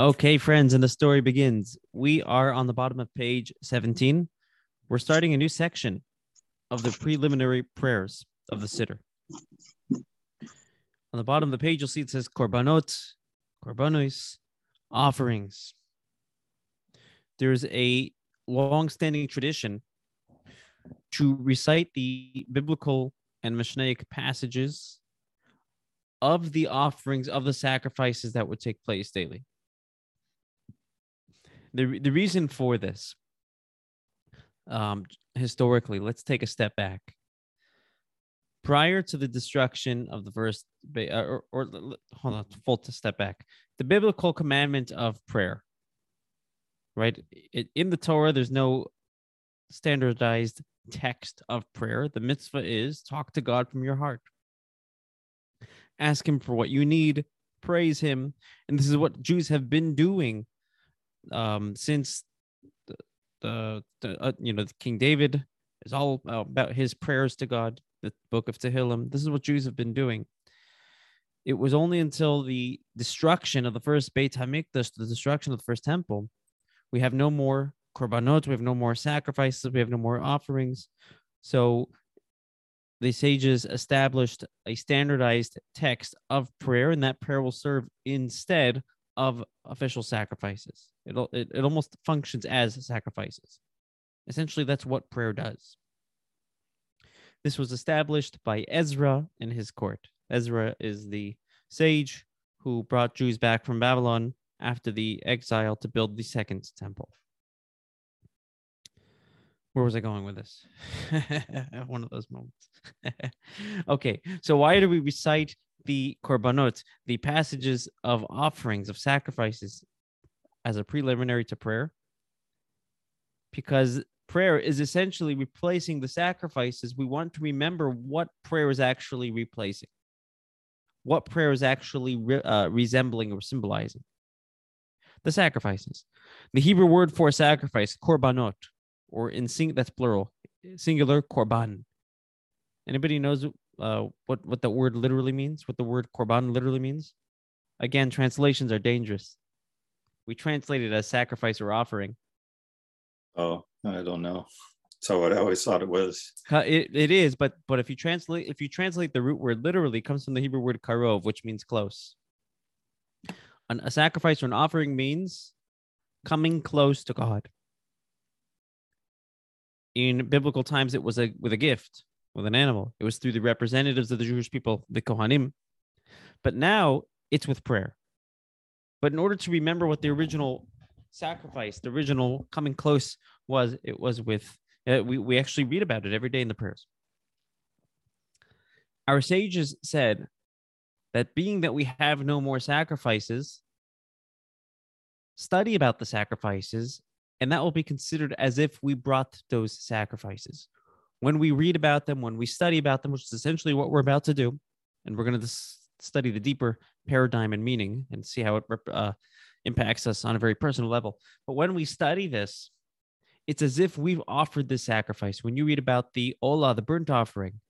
Okay, friends, and the story begins. We are on the bottom of page 17. We're starting a new section of the preliminary prayers of the Siddur. On the bottom of the page, you'll see it says korbanot, korbanos, offerings. There's a long-standing tradition to recite the biblical and Mishnaic passages of the offerings of the sacrifices that would take place daily the the reason for this um historically let's take a step back. Prior to the destruction of the first uh, or, or, hold on full to step back the biblical commandment of prayer right? In the torah there's no standardized text of prayer. The mitzvah is talk to god from your heart. Ask him for what you need praise him. And this is what jews have been doing um, since the, the, the uh, you know King David is all about his prayers to God, the Book of Tehillim. This is what Jews have been doing. It was only until the destruction of the first Beit Hamikdash, the destruction of the first temple, we have no more korbanot, we have no more sacrifices, we have no more offerings. So the sages established a standardized text of prayer, and that prayer will serve instead of official sacrifices. It, it, it almost functions as sacrifices. Essentially, that's what prayer does. This was established by Ezra in his court. Ezra is the sage who brought Jews back from Babylon after the exile to build the second temple. Where was I going with this? One of those moments. okay, so why do we recite the korbanot, the passages of offerings, of sacrifices, as a preliminary to prayer. Because prayer is essentially replacing the sacrifices. We want to remember what prayer is actually replacing, what prayer is actually re- uh, resembling or symbolizing. The sacrifices. The Hebrew word for sacrifice, korbanot, or in sing that's plural, singular korban. Anybody knows uh, what what the word literally means? What the word korban literally means? Again, translations are dangerous. We translate it as sacrifice or offering. Oh, I don't know. So what I always thought it was. It, it is, but but if you translate if you translate the root word literally, comes from the Hebrew word karov, which means close. An, a sacrifice or an offering means coming close to God. In biblical times, it was a with a gift with an animal. It was through the representatives of the Jewish people, the Kohanim. But now it's with prayer. But in order to remember what the original sacrifice, the original coming close was, it was with, uh, we, we actually read about it every day in the prayers. Our sages said that being that we have no more sacrifices, study about the sacrifices, and that will be considered as if we brought those sacrifices when we read about them, when we study about them, which is essentially what we're about to do, and we're going to study the deeper paradigm and meaning and see how it uh, impacts us on a very personal level. But when we study this, it's as if we've offered this sacrifice. When you read about the Olah, the burnt offering,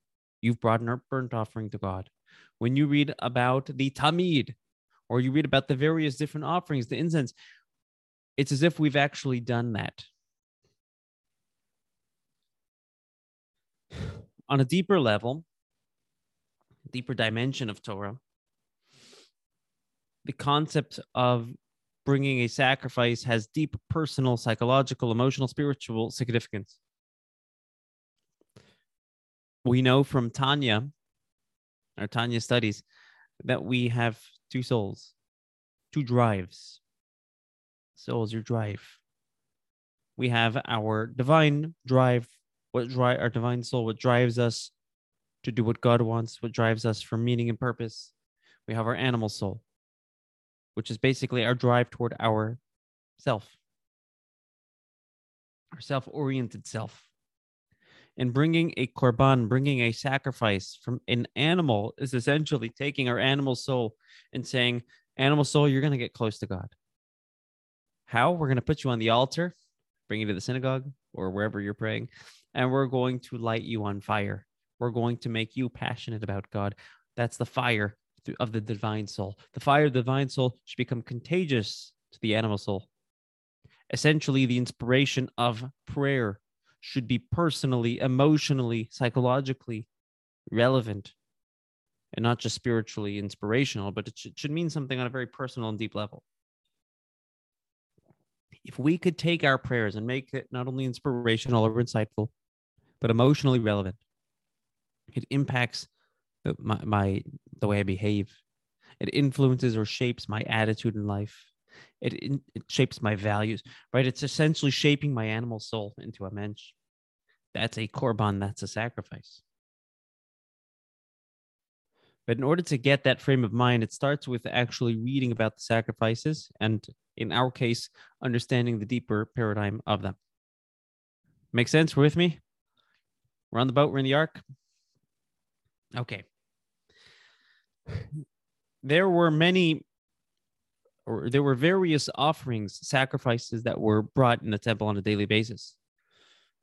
you've brought an burnt offering to God. When you read about the Tamid, or you read about the various different offerings, the incense, it's as if we've actually done that. On a deeper level, deeper dimension of Torah, the concept of bringing a sacrifice has deep personal, psychological, emotional, spiritual significance. We know from Tanya, our Tanya studies, that we have two souls, two drives. Souls, your drive. We have our divine drive what drive our divine soul, what drives us to do what God wants, what drives us for meaning and purpose. We have our animal soul, which is basically our drive toward our self, our self oriented self. And bringing a korban, bringing a sacrifice from an animal is essentially taking our animal soul and saying, Animal soul, you're going to get close to God. How? We're going to put you on the altar, bring you to the synagogue or wherever you're praying, and we're going to light you on fire. We're going to make you passionate about God. That's the fire of the divine soul. The fire of the divine soul should become contagious to the animal soul. Essentially, the inspiration of prayer should be personally, emotionally, psychologically relevant and not just spiritually inspirational, but it should, mean something on a very personal and deep level. If we could take our prayers and make it not only inspirational or insightful, but emotionally relevant, it impacts the, my, my the way I behave. It influences or shapes my attitude in life. It, it, it shapes my values, right? It's essentially shaping my animal soul into a mensch. That's a korban, that's a sacrifice. But in order to get that frame of mind, it starts with actually reading about the sacrifices and, in our case, understanding the deeper paradigm of them. Make sense? We're with me? We're on the boat, we're in the ark. Okay. There were many, or there were various offerings, sacrifices that were brought in the temple on a daily basis.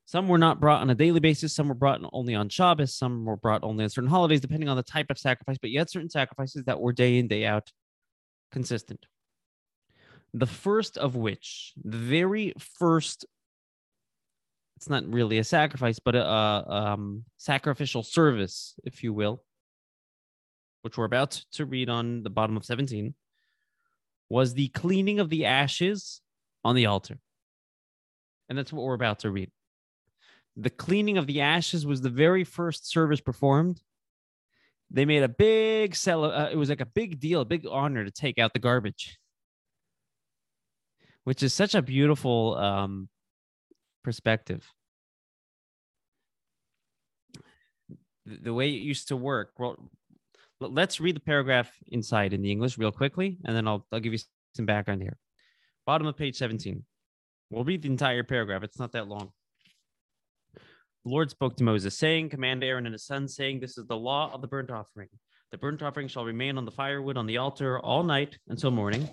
Some were not brought on a daily basis. Some were brought only on Shabbos. Some were brought only on certain holidays, depending on the type of sacrifice. But yet, certain sacrifices that were day in, day out consistent. The first of which, the very first, it's not really a sacrifice, but a, a um, sacrificial service, if you will, which we're about to read on the bottom of 17, was the cleaning of the ashes on the altar. And that's what we're about to read. The cleaning of the ashes was the very first service performed. They made a big sell. Uh, it was like a big deal, a big honor to take out the garbage, which is such a beautiful um, perspective. The, way it used to work. Well, let's read the paragraph inside in the English real quickly, and then I'll I'll give you some background here. Bottom of page 17. We'll read the entire paragraph. It's not that long. The Lord spoke to Moses, saying, Command Aaron and his sons, saying, This is the law of the burnt offering. The burnt offering shall remain on the firewood on the altar all night until morning,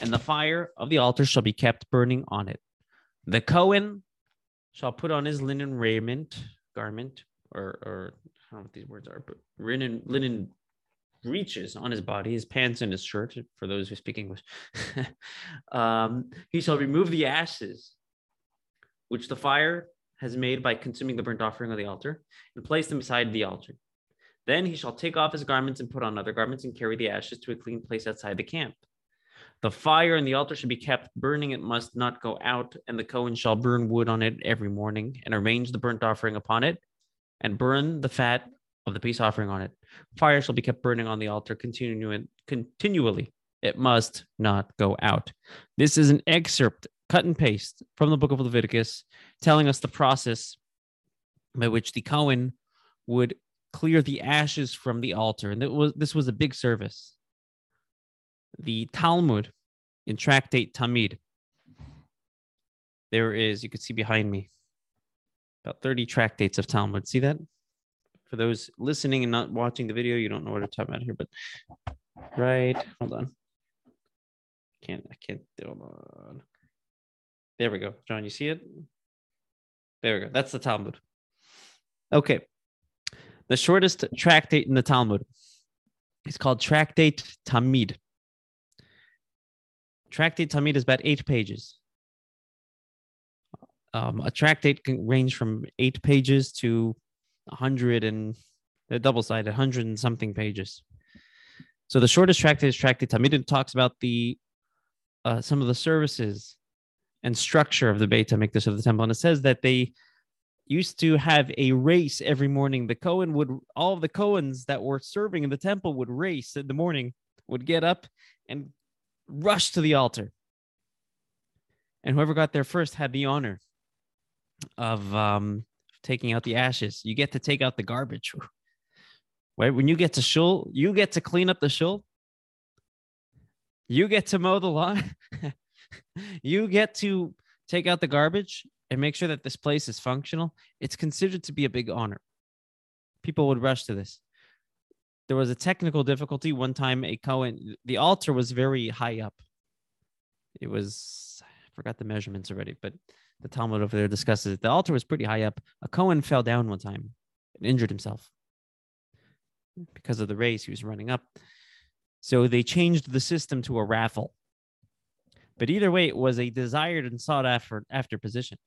and the fire of the altar shall be kept burning on it. The Cohen shall put on his linen raiment, garment, or, or I don't know what these words are, but linen, linen breeches on his body, his pants and his shirt, for those who speak English. um, he shall remove the ashes which the fire has made by consuming the burnt offering on the altar, and place them beside the altar. Then he shall take off his garments and put on other garments and carry the ashes to a clean place outside the camp. The fire in the altar should be kept burning, it must not go out, and the Cohen shall burn wood on it every morning, and arrange the burnt offering upon it, and burn the fat of the peace offering on it. Fire shall be kept burning on the altar continually. It must not go out. This is an excerpt cut and paste from the book of Leviticus, telling us the process by which the Cohen would clear the ashes from the altar. And was, this was a big service. The Talmud in Tractate Tamid, there is, you can see behind me, about 30 tractates of Talmud. See that? For those listening and not watching the video, you don't know what I'm talking about here, but right, hold on. Can't, I can't, hold on. There we go. John, you see it? There we go. That's the Talmud. Okay. The shortest tractate in the Talmud is called Tractate Tamid. Tractate Tamid is about eight pages. Um, a tractate can range from eight pages to a hundred and a double sided, hundred and something pages. So the shortest tractate is Tractate Tamid. It talks about the uh, some of the services and structure of the Beit HaMikdash of the temple. And it says that they used to have a race every morning. The Cohen would, all of the Cohens that were serving in the temple would race in the morning, would get up and rush to the altar. And whoever got there first had the honor of um, taking out the ashes. You get to take out the garbage. Right? When you get to shul, you get to clean up the shul. You get to mow the lawn. you get to take out the garbage and make sure that this place is functional. It's considered to be a big honor. People would rush to this. There was a technical difficulty one time. A Cohen, the altar was very high up. It was, I forgot the measurements already, but the Talmud over there discusses it. The altar was pretty high up. A Cohen fell down one time and injured himself because of the race. He was running up. So they changed the system to a raffle But either way, it was a desired and sought after after position.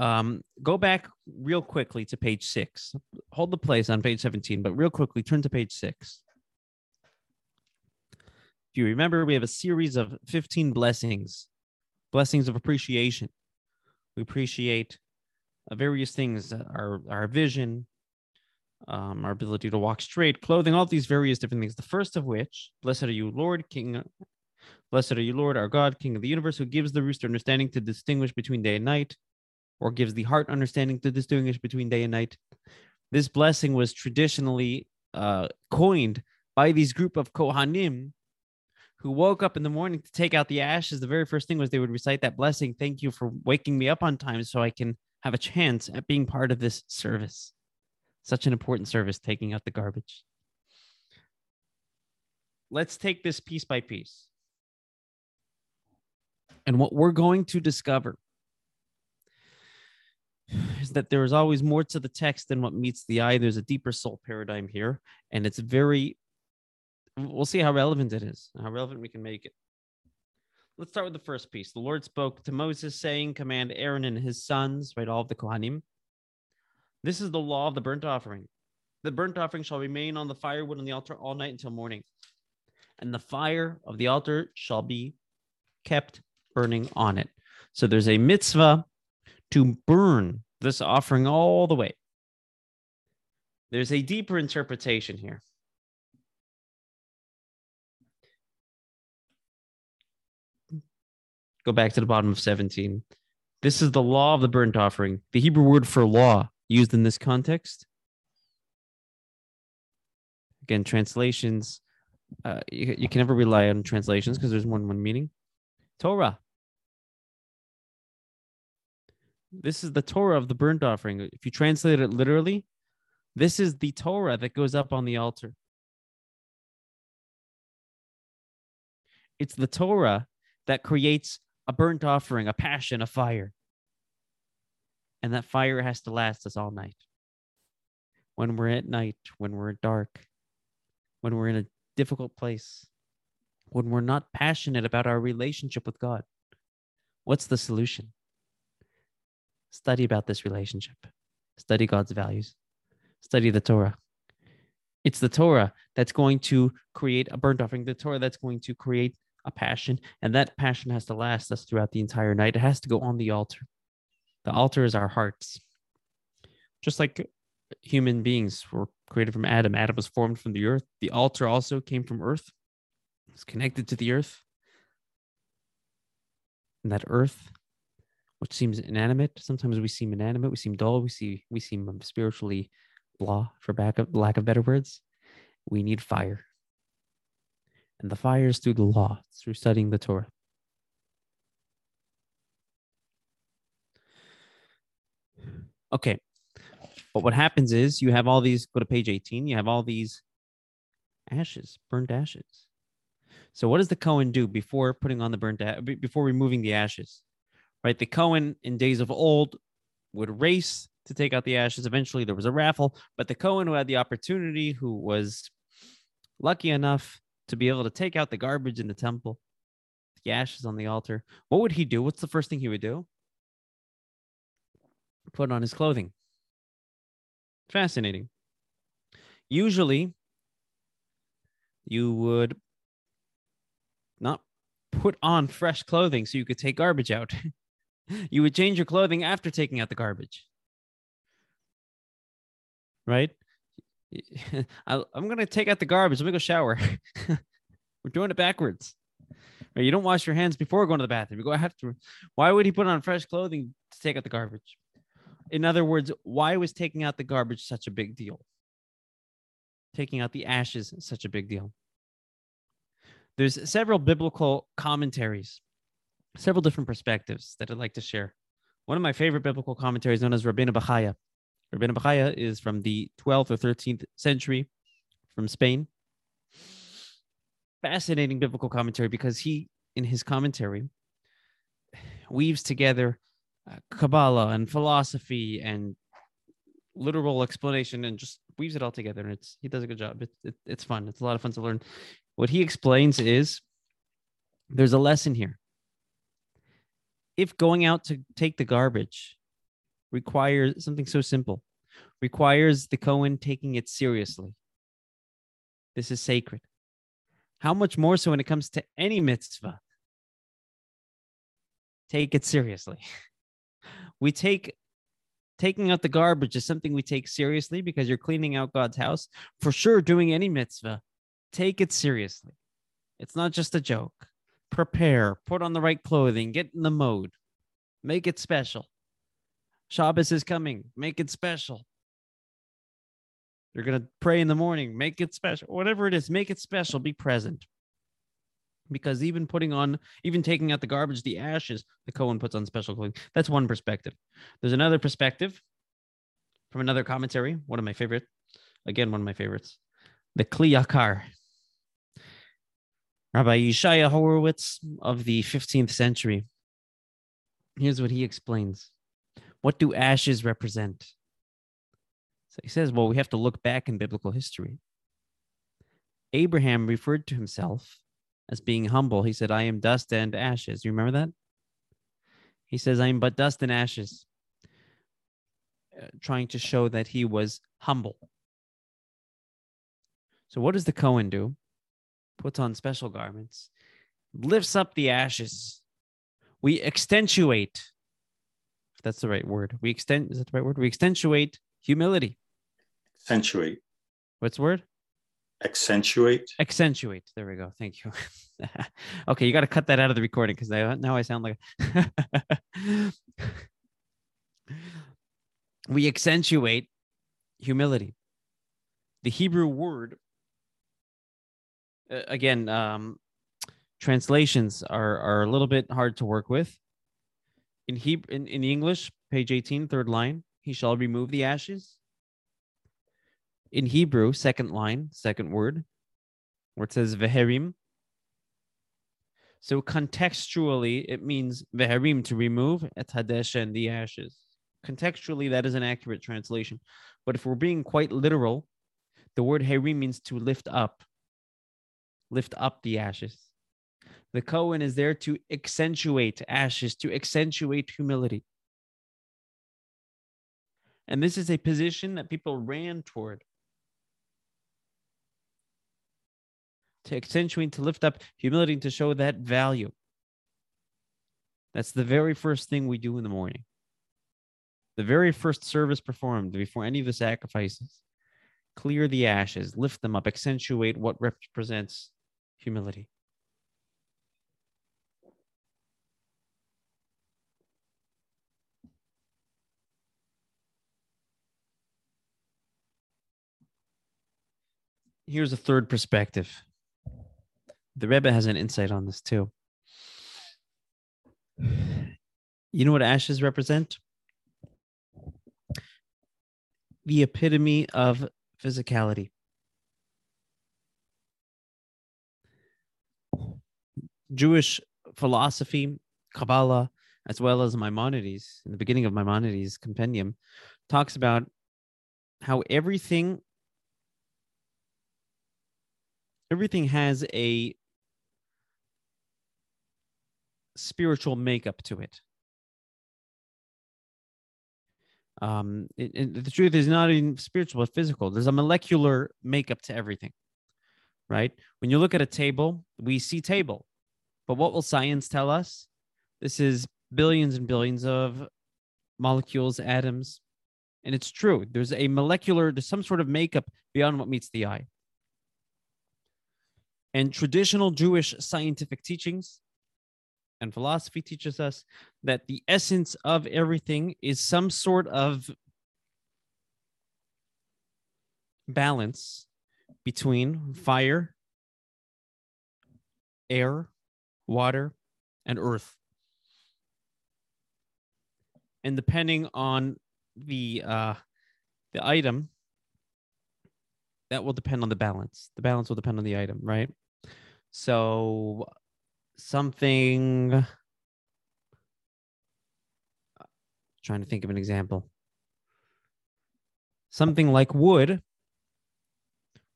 Um, go back real quickly to page six. Hold the place on page 17, but real quickly turn to page six. If you remember, we have a series of 15 blessings, blessings of appreciation. We appreciate uh, various things uh, our, our vision, um, our ability to walk straight, clothing, all these various different things. The first of which, blessed are you, Lord, King. Blessed are you, Lord, our God, King of the universe, who gives the rooster understanding to distinguish between day and night, or gives the heart understanding to distinguish between day and night. This blessing was traditionally uh, coined by these group of Kohanim who woke up in the morning to take out the ashes. The very first thing was they would recite that blessing. Thank you for waking me up on time so I can have a chance at being part of this service. Such an important service, taking out the garbage. Let's take this piece by piece. And what we're going to discover is that there is always more to the text than what meets the eye. There's a deeper soul paradigm here, and it's very. We'll see how relevant it is, how relevant we can make it. Let's start with the first piece. The Lord spoke to Moses, saying, Command Aaron and his sons, right, all of the Kohanim. This is the law of the burnt offering. The burnt offering shall remain on the firewood on the altar all night until morning, and the fire of the altar shall be kept burning on it. So there's a mitzvah to burn this offering all the way. There's a deeper interpretation here. Go back to the bottom of 17. This is the law of the burnt offering. The Hebrew word for law used in this context. Again, translations, uh, you, you can never rely on translations because there's more than one meaning. Torah. This is the Torah of the burnt offering. If you translate it literally, this is the Torah that goes up on the altar. It's the Torah that creates a burnt offering, a passion, a fire. And that fire has to last us all night. When we're at night, when we're dark, when we're in a difficult place, when we're not passionate about our relationship with God, what's the solution? Study about this relationship. Study God's values. Study the Torah. It's the Torah that's going to create a burnt offering, the Torah that's going to create a passion, and that passion has to last us throughout the entire night. It has to go on the altar. The altar is our hearts. Just like human beings were created from Adam, Adam was formed from the earth. The altar also came from earth, it's connected to the earth. And that earth which seems inanimate. Sometimes we seem inanimate, we seem dull, we see we seem spiritually blah for back of lack of better words. We need fire. And the fire is through the law, through studying the Torah. Okay. But what happens is you have all these, go to page 18, you have all these ashes, burnt ashes. So what does the Cohen do before putting on the burnt, before removing the ashes? Right? The Cohen in days of old would race to take out the ashes. Eventually, there was a raffle, but the Cohen who had the opportunity, who was lucky enough to be able to take out the garbage in the temple, the ashes on the altar, what would he do? What's the first thing he would do? Put on his clothing. Fascinating. Usually, you would not put on fresh clothing so you could take garbage out. you would change your clothing after taking out the garbage. Right? I, am going to take out the garbage. Let me go shower. We're doing it backwards. Right? You don't wash your hands before going to the bathroom. You go after. Why would he put on fresh clothing to take out the garbage? In other words, why was taking out the garbage such a big deal? Taking out the ashes such a big deal. There's several biblical commentaries several different perspectives that I'd like to share. One of my favorite biblical commentaries, known as Rabbeinu Bachaya. Rabbeinu Bachaya is from the 12th or 13th century from Spain. Fascinating biblical commentary because he, in his commentary, weaves together uh, Kabbalah and philosophy and literal explanation and just weaves it all together. And it's he does a good job. It's it, it's fun. It's a lot of fun to learn. What he explains is there's a lesson here. If going out to take the garbage requires something so simple, requires the Cohen taking it seriously. This is sacred. How much more so when it comes to any mitzvah? Take it seriously. We take taking out the garbage is something we take seriously because you're cleaning out God's house. For sure, doing any mitzvah, take it seriously. It's not just a joke. Prepare, put on the right clothing, get in the mode, make it special. Shabbos is coming, make it special. You're going to pray in the morning, make it special. Whatever it is, make it special, be present. Because even putting on, even taking out the garbage, the ashes, the Cohen puts on special clothing. That's one perspective. There's another perspective from another commentary, one of my favorite, again, one of my favorites, the Kli Yakar. Rabbi Yeshaya Horowitz of the 15th century. Here's what he explains. What do ashes represent? So he says, well, we have to look back in biblical history. Abraham referred to himself as being humble. He said, I am dust and ashes. You remember that? He says, I am but dust and ashes, uh, trying to show that he was humble. So, what does the Cohen do? Puts on special garments, lifts up the ashes. We accentuate, if that's the right word. We extend, is that the right word? We accentuate humility. Accentuate. What's the word? Accentuate. Accentuate. There we go. Thank you. okay, you got to cut that out of the recording because now I sound like. we accentuate humility. The Hebrew word, again, um, translations are are a little bit hard to work with. In Hebrew, in, in English, page 18, third line, he shall remove the ashes in Hebrew, second line, second word, where it says veherim. So contextually, it means veherim to remove, et hadesha and the ashes. Contextually, that is an accurate translation. But if we're being quite literal, the word herim means to lift up, lift up the ashes. The Cohen is there to accentuate ashes, to accentuate humility. And this is a position that people ran toward. to accentuate, to lift up humility, to show that value. That's the very first thing we do in the morning. The very first service performed before any of the sacrifices. Clear the ashes, lift them up, accentuate what represents humility. Here's a third perspective the Rebbe has an insight on this too. You know what ashes represent? The epitome of physicality. Jewish philosophy, Kabbalah, as well as Maimonides, in the beginning of Maimonides' compendium, talks about how everything everything has a spiritual makeup to it. Um, it, it, the truth is not even spiritual, but physical. There's a molecular makeup to everything, right? When you look at a table, we see table, but what will science tell us? This is billions and billions of molecules, atoms, and it's true. There's a molecular, there's some sort of makeup beyond what meets the eye. And traditional Jewish scientific teachings and philosophy teaches us that the essence of everything is some sort of balance between fire, air, water, and earth. And depending on the uh, the item, that will depend on the balance. The balance will depend on the item, right? So something trying to think of an example Something like wood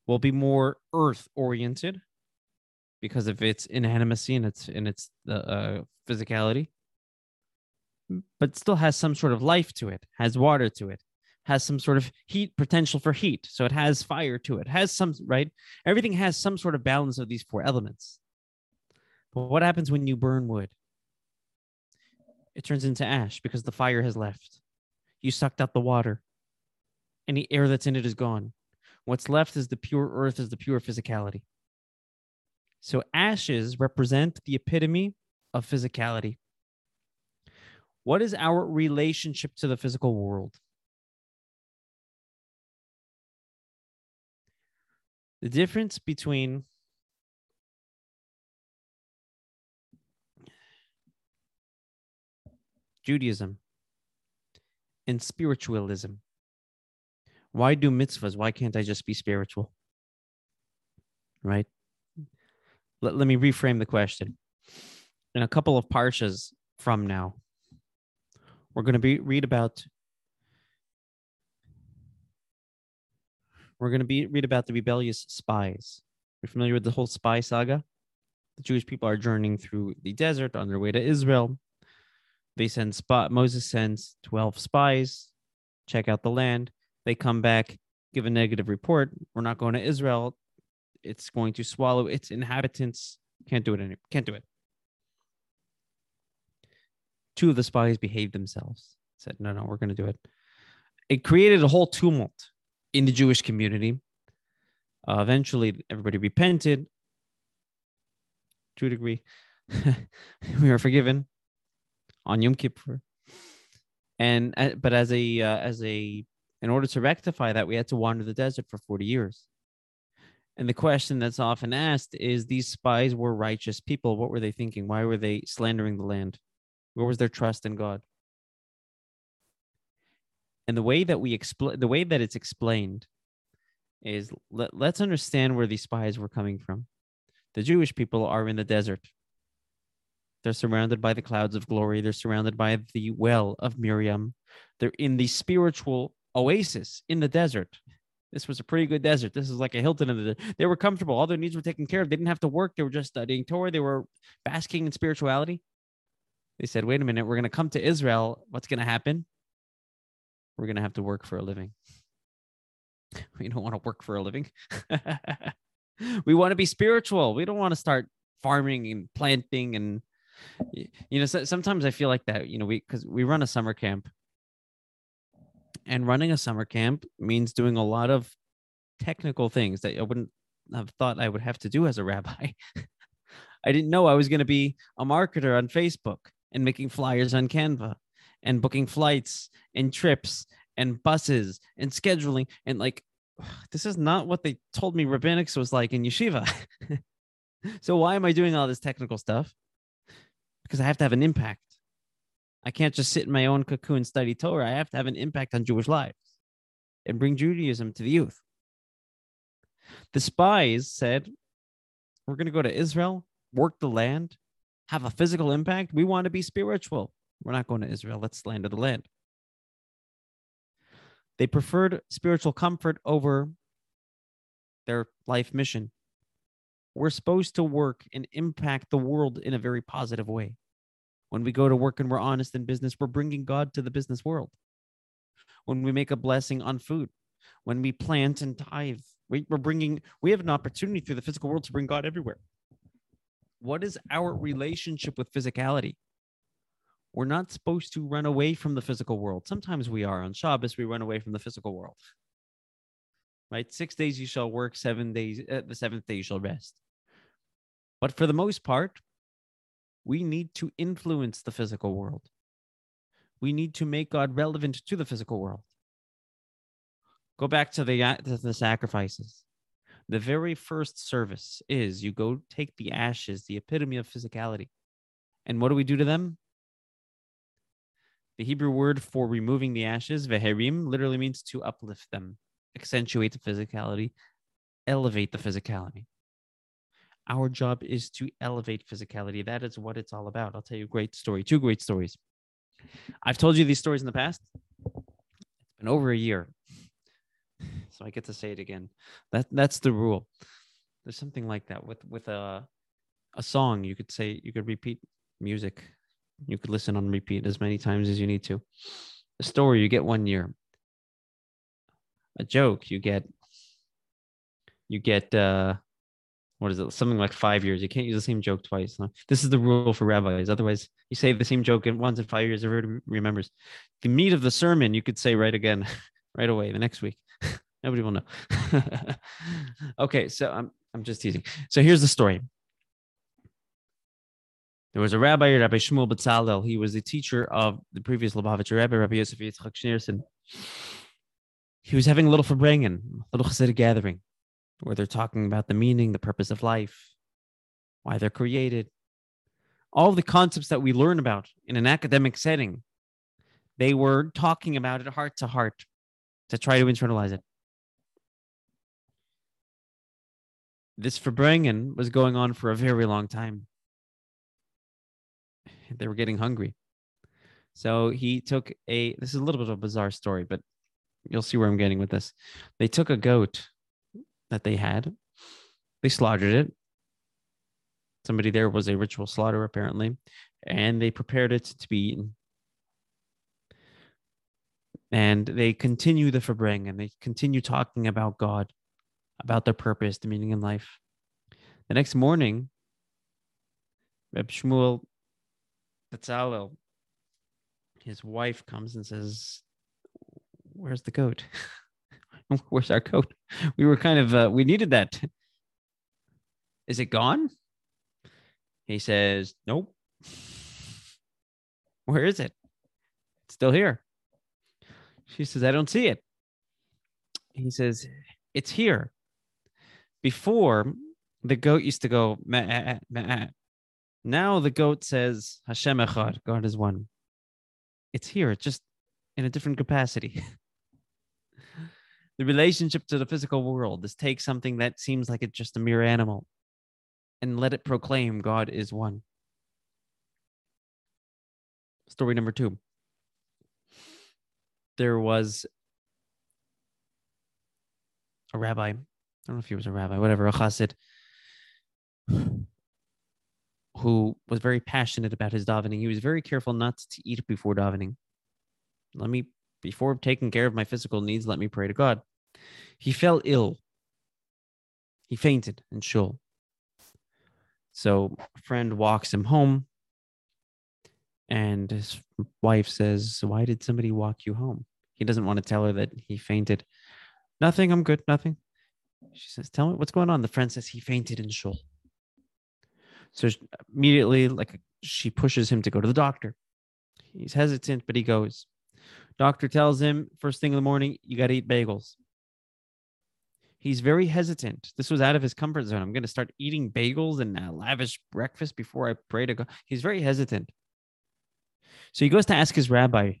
will be more earth oriented because of its inanimacy and its in its uh, physicality. But still has some sort of life to it has water to it has some sort of heat potential for heat. So it has fire to it has some right? Everything has some sort of balance of these four elements. But what happens when you burn wood? It turns into ash because the fire has left. You sucked out the water. Any air that's in it is gone. What's left is the pure earth is the pure physicality so ashes represent the epitome of physicality. What is our relationship to the physical world? The difference between Judaism and spiritualism. Why do mitzvahs? Why can't I just be spiritual? Right? Let, let me reframe the question. In a couple of parshas from now, we're going to be read about we're going to be read about the rebellious spies. You're familiar with the whole spy saga? The Jewish people are journeying through the desert on their way to Israel. They send spot Moses sends 12 spies, check out the land. They come back, give a negative report. We're not going to Israel it's going to swallow its inhabitants. Can't do it any can't do it. Two of the spies behaved themselves. Said, no, no, we're gonna do it. It created a whole tumult in the Jewish community. Uh, eventually, everybody repented to a degree. we were forgiven on Yom Kippur. And uh, but as a uh, as a in order to rectify that, we had to wander the desert for 40 years. And the question that's often asked is these spies were righteous people. What were they thinking? Why were they slandering the land? Where was their trust in God? And the way that we explain the way that it's explained is let, let's understand where these spies were coming from. The Jewish people are in the desert. They're surrounded by the clouds of glory. They're surrounded by the well of Miriam. They're in the spiritual oasis in the desert. This was a pretty good desert. This is like a Hilton in the. They were comfortable. All their needs were taken care of. They didn't have to work. They were just studying Torah. They were basking in spirituality. They said, "Wait a minute. We're going to come to Israel. What's going to happen? We're going to have to work for a living. We don't want to work for a living. we want to be spiritual. We don't want to start farming and planting and you know so, sometimes i feel like that you know we because we run a summer camp and running a summer camp means doing a lot of technical things that I wouldn't have thought I would have to do as a rabbi. I didn't know I was going to be a marketer on Facebook and making flyers on Canva and booking flights and trips and buses and scheduling and like this is not what they told me rabbinics was like in yeshiva. so why am I doing all this technical stuff? Because I have to have an impact. I can't just sit in my own cocoon and study Torah. I have to have an impact on Jewish lives and bring Judaism to the youth. The spies said, We're going to go to Israel, work the land, have a physical impact. We want to be spiritual. We're not going to Israel. Let's land slander the land. They preferred spiritual comfort over their life mission. We're supposed to work and impact the world in a very positive way. When we go to work and we're honest in business, we're bringing God to the business world. When we make a blessing on food, when we plant and tithe, we, we're bringing, we have an opportunity through the physical world to bring God everywhere. What is our relationship with physicality? We're not supposed to run away from the physical world. Sometimes we are. On Shabbos, we run away from the physical world. Right? Six days you shall work, seven days, uh, the seventh day you shall rest. But for the most part, we need to influence the physical world. We need to make God relevant to the physical world. Go back to the, uh, to the sacrifices. The very first service is you go take the ashes, the epitome of physicality. And what do we do to them? The Hebrew word for removing the ashes, veherim, literally means to uplift them, accentuate the physicality, elevate the physicality. Our job is to elevate physicality. That is what it's all about. I'll tell you a great story, two great stories. I've told you these stories in the past. It's been over a year. so I get to say it again. That that's the rule. There's something like that with with a a song. You could say you could repeat music. You could listen on repeat as many times as you need to. A story you get one year. A joke you get. You get uh, what is it? Something like five years. You can't use the same joke twice. This is the rule for rabbis. Otherwise, you say the same joke once in five years, everybody remembers. The meat of the sermon you could say right again, right away the next week. Nobody will know. okay, so I'm I'm just teasing. So here's the story. There was a rabbi, Rabbi Shmuel Betzalel. He was the teacher of the previous Lubavitcher Rabbi, Rabbi Yosef Yitzchak Schneerson. He was having a little Farbrengen, a little Hasidic gathering, where they're talking about the meaning, the purpose of life, why they're created, all the concepts that we learn about in an academic setting. They were talking about it heart to heart to try to internalize it. This Farbrengen was going on for a very long time they were getting hungry. So he took a this is a little bit of a bizarre story, but you'll see where I'm getting with this. They took a goat that they had, they slaughtered it. Somebody there was a ritual slaughter, apparently, and they prepared it to be eaten. And they continue the Farbrengen and they continue talking about God, about their purpose, the meaning in life. The next morning, Reb Shmuel Betzalel, his wife comes and says, Where's the goat? Where's our coat? We were kind of, uh, we needed that. Is it gone? He says, Nope. Where is it? It's still here. She says, I don't see it. He says, It's here. Before, the goat used to go, meh, eh, meh, now the goat says Hashem Echad, God is one. It's here, it's just in a different capacity. the relationship to the physical world is take something that seems like it's just a mere animal and let it proclaim God is one. Story number two. There was a rabbi. I don't know if he was a rabbi, whatever, a chassid who was very passionate about his davening. He was very careful not to eat before davening. Let me, before taking care of my physical needs, let me pray to God. He fell ill. He fainted in shul. So a friend walks him home, and his wife says, Why did somebody walk you home? He doesn't want to tell her that he fainted. Nothing, I'm good, nothing. She says, Tell me what's going on. The friend says he fainted in shul. So immediately, like she pushes him to go to the doctor. He's hesitant, but he goes. Doctor tells him first thing in the morning, you got to eat bagels. He's very hesitant. This was out of his comfort zone. I'm going to start eating bagels and a lavish breakfast before I pray to God. He's very hesitant. So he goes to ask his rabbi,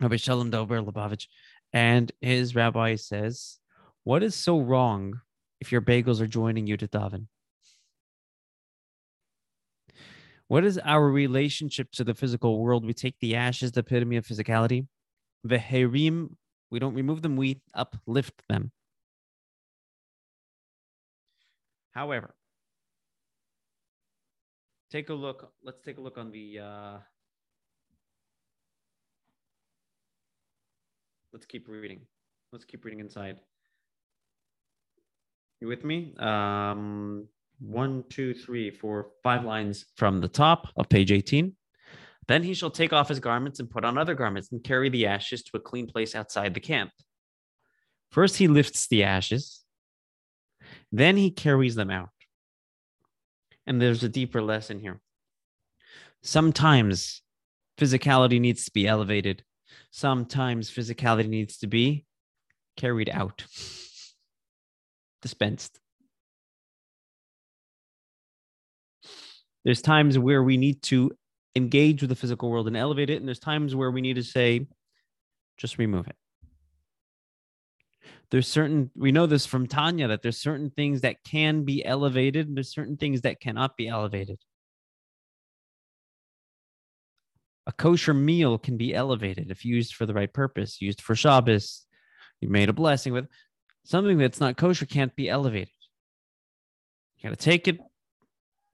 Rabbi Shalom Dovber Lubavitch, and his rabbi says, What is so wrong if your bagels are joining you to daven? What is our relationship to the physical world? We take the ashes, the epitome of physicality. The herim, we don't remove them, we uplift them. However, take a look. Let's take a look on the. Uh, let's keep reading. Let's keep reading inside. You with me? Um, one, two, three, four, five lines from the top of page 18. Then he shall take off his garments and put on other garments and carry the ashes to a clean place outside the camp. First, he lifts the ashes, then he carries them out. And there's a deeper lesson here. Sometimes physicality needs to be elevated, sometimes physicality needs to be carried out, dispensed. There's times where we need to engage with the physical world and elevate it. And there's times where we need to say, just remove it. There's certain, we know this from Tanya that there's certain things that can be elevated and there's certain things that cannot be elevated. A kosher meal can be elevated if used for the right purpose, used for Shabbos, You made a blessing with something that's not kosher can't be elevated. You got to take it,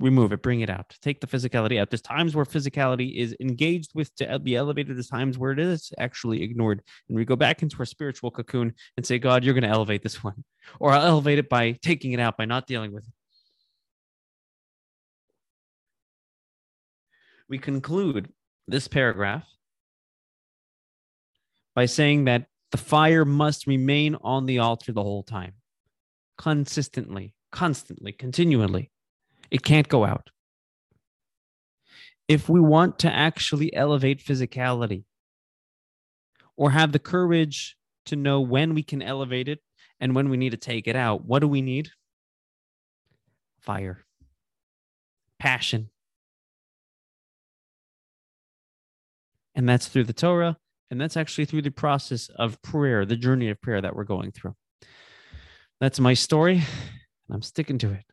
remove it, bring it out, take the physicality out. There's times where physicality is engaged with to be elevated, there's times where it is actually ignored. And we go back into our spiritual cocoon and say, God, you're going to elevate this one, or I'll elevate it by taking it out, by not dealing with it. We conclude this paragraph by saying that the fire must remain on the altar the whole time, consistently, constantly, continually. It can't go out. If we want to actually elevate physicality or have the courage to know when we can elevate it and when we need to take it out, what do we need? Fire, passion. And that's through the Torah, and that's actually through the process of prayer, the journey of prayer that we're going through. That's my story, and I'm sticking to it.